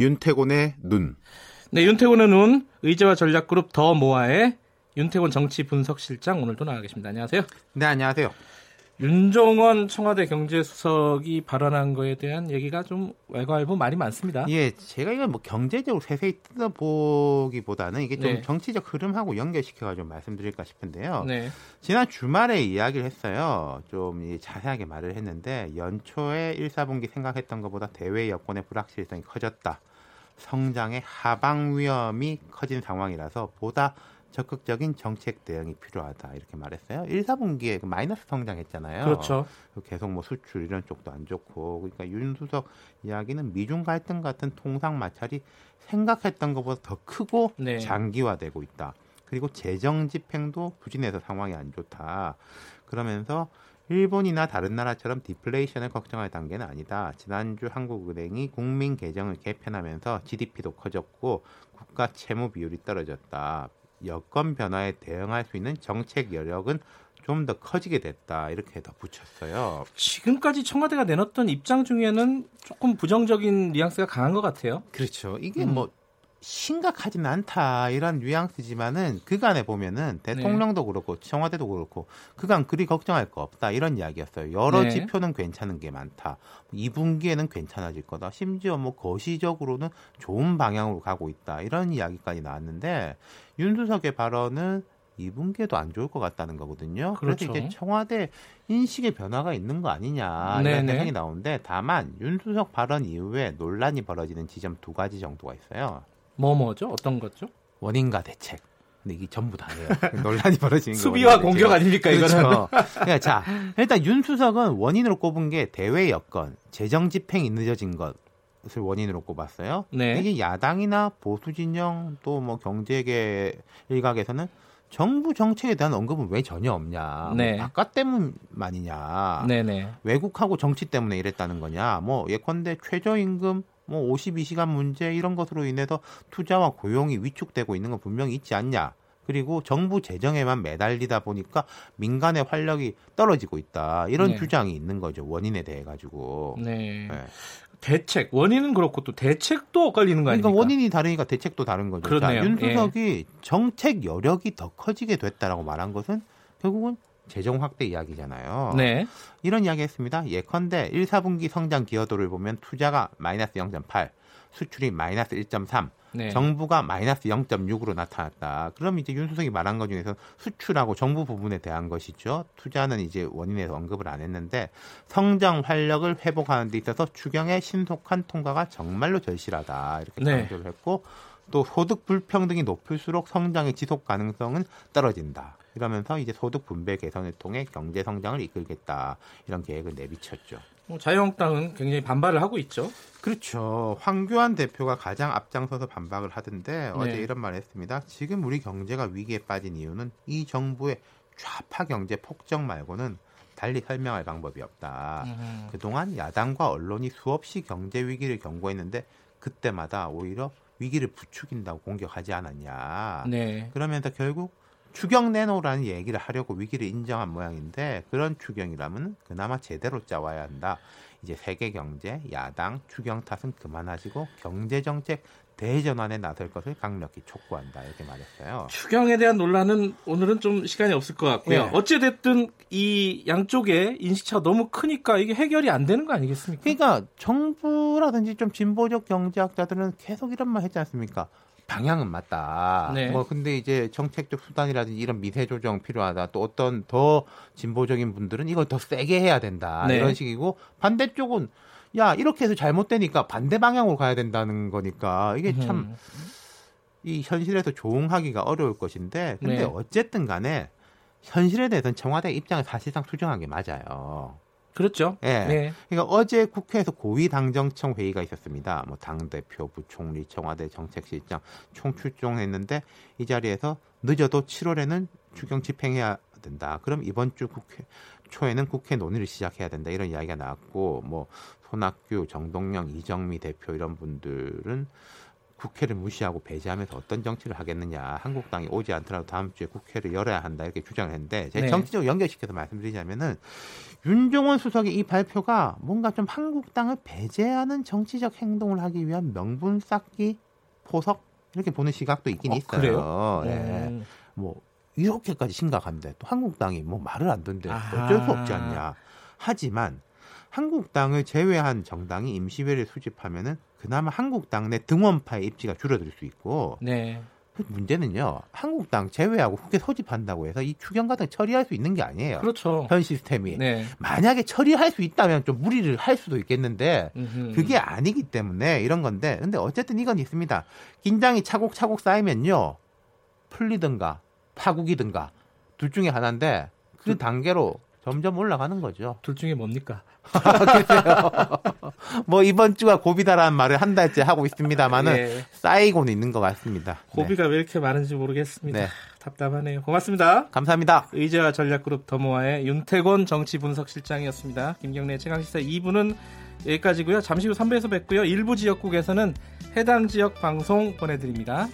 윤태곤의 눈. 네, 윤태곤의 눈 의제와 전략그룹 더 모아의 윤태곤 정치 분석실장 오늘도 나와 계십니다. 안녕하세요. 네, 안녕하세요. 윤종원 청와대 경제수석이 발언한 거에 대한 얘기가 좀 왈가왈부 말이 많습니다. 예, 제가 이건 뭐 경제적으로 세세히 뜯어보기보다는 이게 좀 네. 정치적 흐름하고 연결시켜가지고 말씀드릴까 싶은데요. 네. 지난 주말에 이야기를 했어요. 좀이 자세하게 말을 했는데 연초에 1, 4분기 생각했던 것보다 대외 여건의 불확실성이 커졌다. 성장의 하방 위험이 커진 상황이라서 보다 적극적인 정책 대응이 필요하다 이렇게 말했어요. 1, 4분기에 마이너스 성장했잖아요. 그렇죠. 계속 뭐 수출 이런 쪽도 안 좋고 그러니까 윤 수석 이야기는 미중 갈등 같은 통상 마찰이 생각했던 것보다 더 크고 네. 장기화되고 있다. 그리고 재정 집행도 부진해서 상황이 안 좋다. 그러면서 일본이나 다른 나라처럼 디플레이션을 걱정할 단계는 아니다. 지난주 한국은행이 국민 계정을 개편하면서 GDP도 커졌고 국가 채무 비율이 떨어졌다. 여건 변화에 대응할 수 있는 정책 여력은 좀 더 커지게 됐다. 이렇게 더 붙였어요. 지금까지 청와대가 내놨던 입장 중에는 조금 부정적인 뉘앙스가 강한 것 같아요. 그렇죠. 이게 음. 뭐 심각하진 않다 이런 뉘앙스지만은 그간에 보면은 네. 대통령도 그렇고 청와대도 그렇고 그간 그리 걱정할 거 없다 이런 이야기였어요. 여러 네. 지표는 괜찮은 게 많다. 2분기에는 괜찮아질 거다. 심지어 뭐 거시적으로는 좋은 방향으로 가고 있다 이런 이야기까지 나왔는데 윤수석의 발언은 2분기에도 안 좋을 것 같다는 거거든요. 그래서 그렇죠. 이제 청와대 인식의 변화가 있는 거 아니냐 이런 네네. 생각이 나오는데 다만 윤수석 발언 이후에 논란이 벌어지는 지점 두 가지 정도가 있어요. 뭐 뭐죠? 어떤 거죠? 원인과 대책. 근데 이게 전부 다예요. 논란이 벌어지는 거 수비와 공격. 아닙니까 이거는? 그렇죠. 그러니까 자 일단 윤 수석은 원인으로 꼽은 게 대외 여건, 재정 집행이 늦어진 것을 원인으로 꼽았어요. 네. 이게 야당이나 보수 진영 또 뭐 경제계 일각에서는 정부 정책에 대한 언급은 왜 전혀 없냐? 네. 뭐 바깥 때문만이냐? 네네. 외국하고 정치 때문에 이랬다는 거냐? 뭐 예컨대 최저임금 뭐 52시간 문제 이런 것으로 인해서 투자와 고용이 위축되고 있는 건 분명히 있지 않냐? 그리고 정부 재정에만 매달리다 보니까 민간의 활력이 떨어지고 있다. 이런 네. 주장이 있는 거죠. 원인에 대해 가지고. 네. 네. 대책 원인은 그렇고 또 대책도 엇갈리는 거 그러니까 아닙니까? 원인이 다르니까 대책도 다른 거죠. 그렇네요. 예. 자, 윤수석이 정책 여력이 더 커지게 됐다라고 말한 것은 결국은 재정 확대 이야기잖아요. 네. 이런 이야기 했습니다. 예컨대 1, 4분기 성장 기여도를 보면 투자가 마이너스 0.8, 수출이 마이너스 1.3, 네. 정부가 마이너스 0.6으로 나타났다. 그럼 이제 윤수석이 말한 것 중에서 수출하고 정부 부분에 대한 것이죠. 투자는 이제 원인에서 언급을 안 했는데 성장 활력을 회복하는 데 있어서 추경의 신속한 통과가 정말로 절실하다. 이렇게 네. 강조를 했고 또 소득 불평등이 높을수록 성장의 지속 가능성은 떨어진다. 이러면서 이제 소득 분배 개선을 통해 경제 성장을 이끌겠다. 이런 계획을 내비쳤죠. 뭐 자유한국당은 굉장히 반발을 하고 있죠. 그렇죠. 황교안 대표가 가장 앞장서서 반박을 하던데 어제 네. 이런 말을 했습니다. 지금 우리 경제가 위기에 빠진 이유는 이 정부의 좌파 경제 폭정 말고는 달리 설명할 방법이 없다. 음. 그동안 야당과 언론이 수없이 경제 위기를 경고했는데 그때마다 오히려 위기를 부추긴다고 공격하지 않았냐. 네. 그러면서 결국 추경 내놓으라는 얘기를 하려고 위기를 인정한 모양인데 그런 추경이라면 그나마 제대로 짜와야 한다. 이제 세계 경제, 야당, 추경 탓은 그만하시고 경제 정책 대전환에 나설 것을 강력히 촉구한다 이렇게 말했어요. 추경에 대한 논란은 오늘은 좀 시간이 없을 것 같고요. 네. 어찌 됐든 이 양쪽의 인식차가 너무 크니까 이게 해결이 안 되는 거 아니겠습니까? 그러니까 정부라든지 좀 진보적 경제학자들은 계속 이런 말 했지 않습니까? 방향은 맞다. 네. 뭐 근데 이제 정책적 수단이라든지 이런 미세 조정 필요하다. 또 어떤 더 진보적인 분들은 이걸 더 세게 해야 된다. 네. 이런 식이고 반대쪽은 야 이렇게 해서 잘못되니까 반대 방향으로 가야 된다는 거니까 이게 참이 음. 현실에서 조응하기가 어려울 것인데 근데 네. 어쨌든 간에 현실에 대해서는 청와대 입장을 사실상 수정한 게 맞아요. 그렇죠. 예. 네. 그러니까 어제 국회에서 고위 당정청 회의가 있었습니다. 뭐 당 대표, 부총리, 청와대 정책실장 총 출동했는데 이 자리에서 늦어도 7월에는 추경 집행해야 된다. 그럼 이번 주 국회 초에는 국회 논의를 시작해야 된다. 이런 이야기가 나왔고 뭐 손학규, 정동영, 이정미 대표 이런 분들은 국회를 무시하고 배제하면서 어떤 정치를 하겠느냐. 한국당이 오지 않더라도 다음 주에 국회를 열어야 한다. 이렇게 주장을 했는데 제가 네. 정치적으로 연결시켜서 말씀드리자면은 윤종원 수석의 이 발표가 뭔가 좀 한국당을 배제하는 정치적 행동을 하기 위한 명분 쌓기 포석 이렇게 보는 시각도 있긴 어, 있어요. 그래요? 네. 음. 뭐 이렇게까지 심각한데 또 한국당이 뭐 말을 안 듣는데. 어쩔 수 없지 않냐. 하지만 한국당을 제외한 정당이 임시회를 수집하면은 그나마 한국당 내 등원파의 입지가 줄어들 수 있고 네. 그 문제는요 한국당 제외하고 국회 소집한다고 해서 이 추경 같은 거 처리할 수 있는 게 아니에요. 그렇죠. 현 시스템이 네. 만약에 처리할 수 있다면 좀 무리를 할 수도 있겠는데 음흠. 그게 아니기 때문에 이런 건데 근데 어쨌든 이건 있습니다. 긴장이 차곡차곡 쌓이면요 풀리든가 파국이든가 둘 중에 하나인데 그 단계로 점점 올라가는 거죠. 둘 중에 뭡니까? 뭐 이번 주가 고비다라는 말을 한 달째 하고 있습니다만은 예. 쌓이고는 있는 것 같습니다. 네. 고비가 왜 이렇게 많은지 모르겠습니다. 네. 답답하네요. 고맙습니다. 감사합니다. 의제와 전략그룹 더모아의 윤태곤 정치분석실장이었습니다. 김경래 최강시사 2부는 여기까지고요. 잠시 후 3부에서 뵙고요. 일부 지역국에서는 해당 지역 방송 보내드립니다.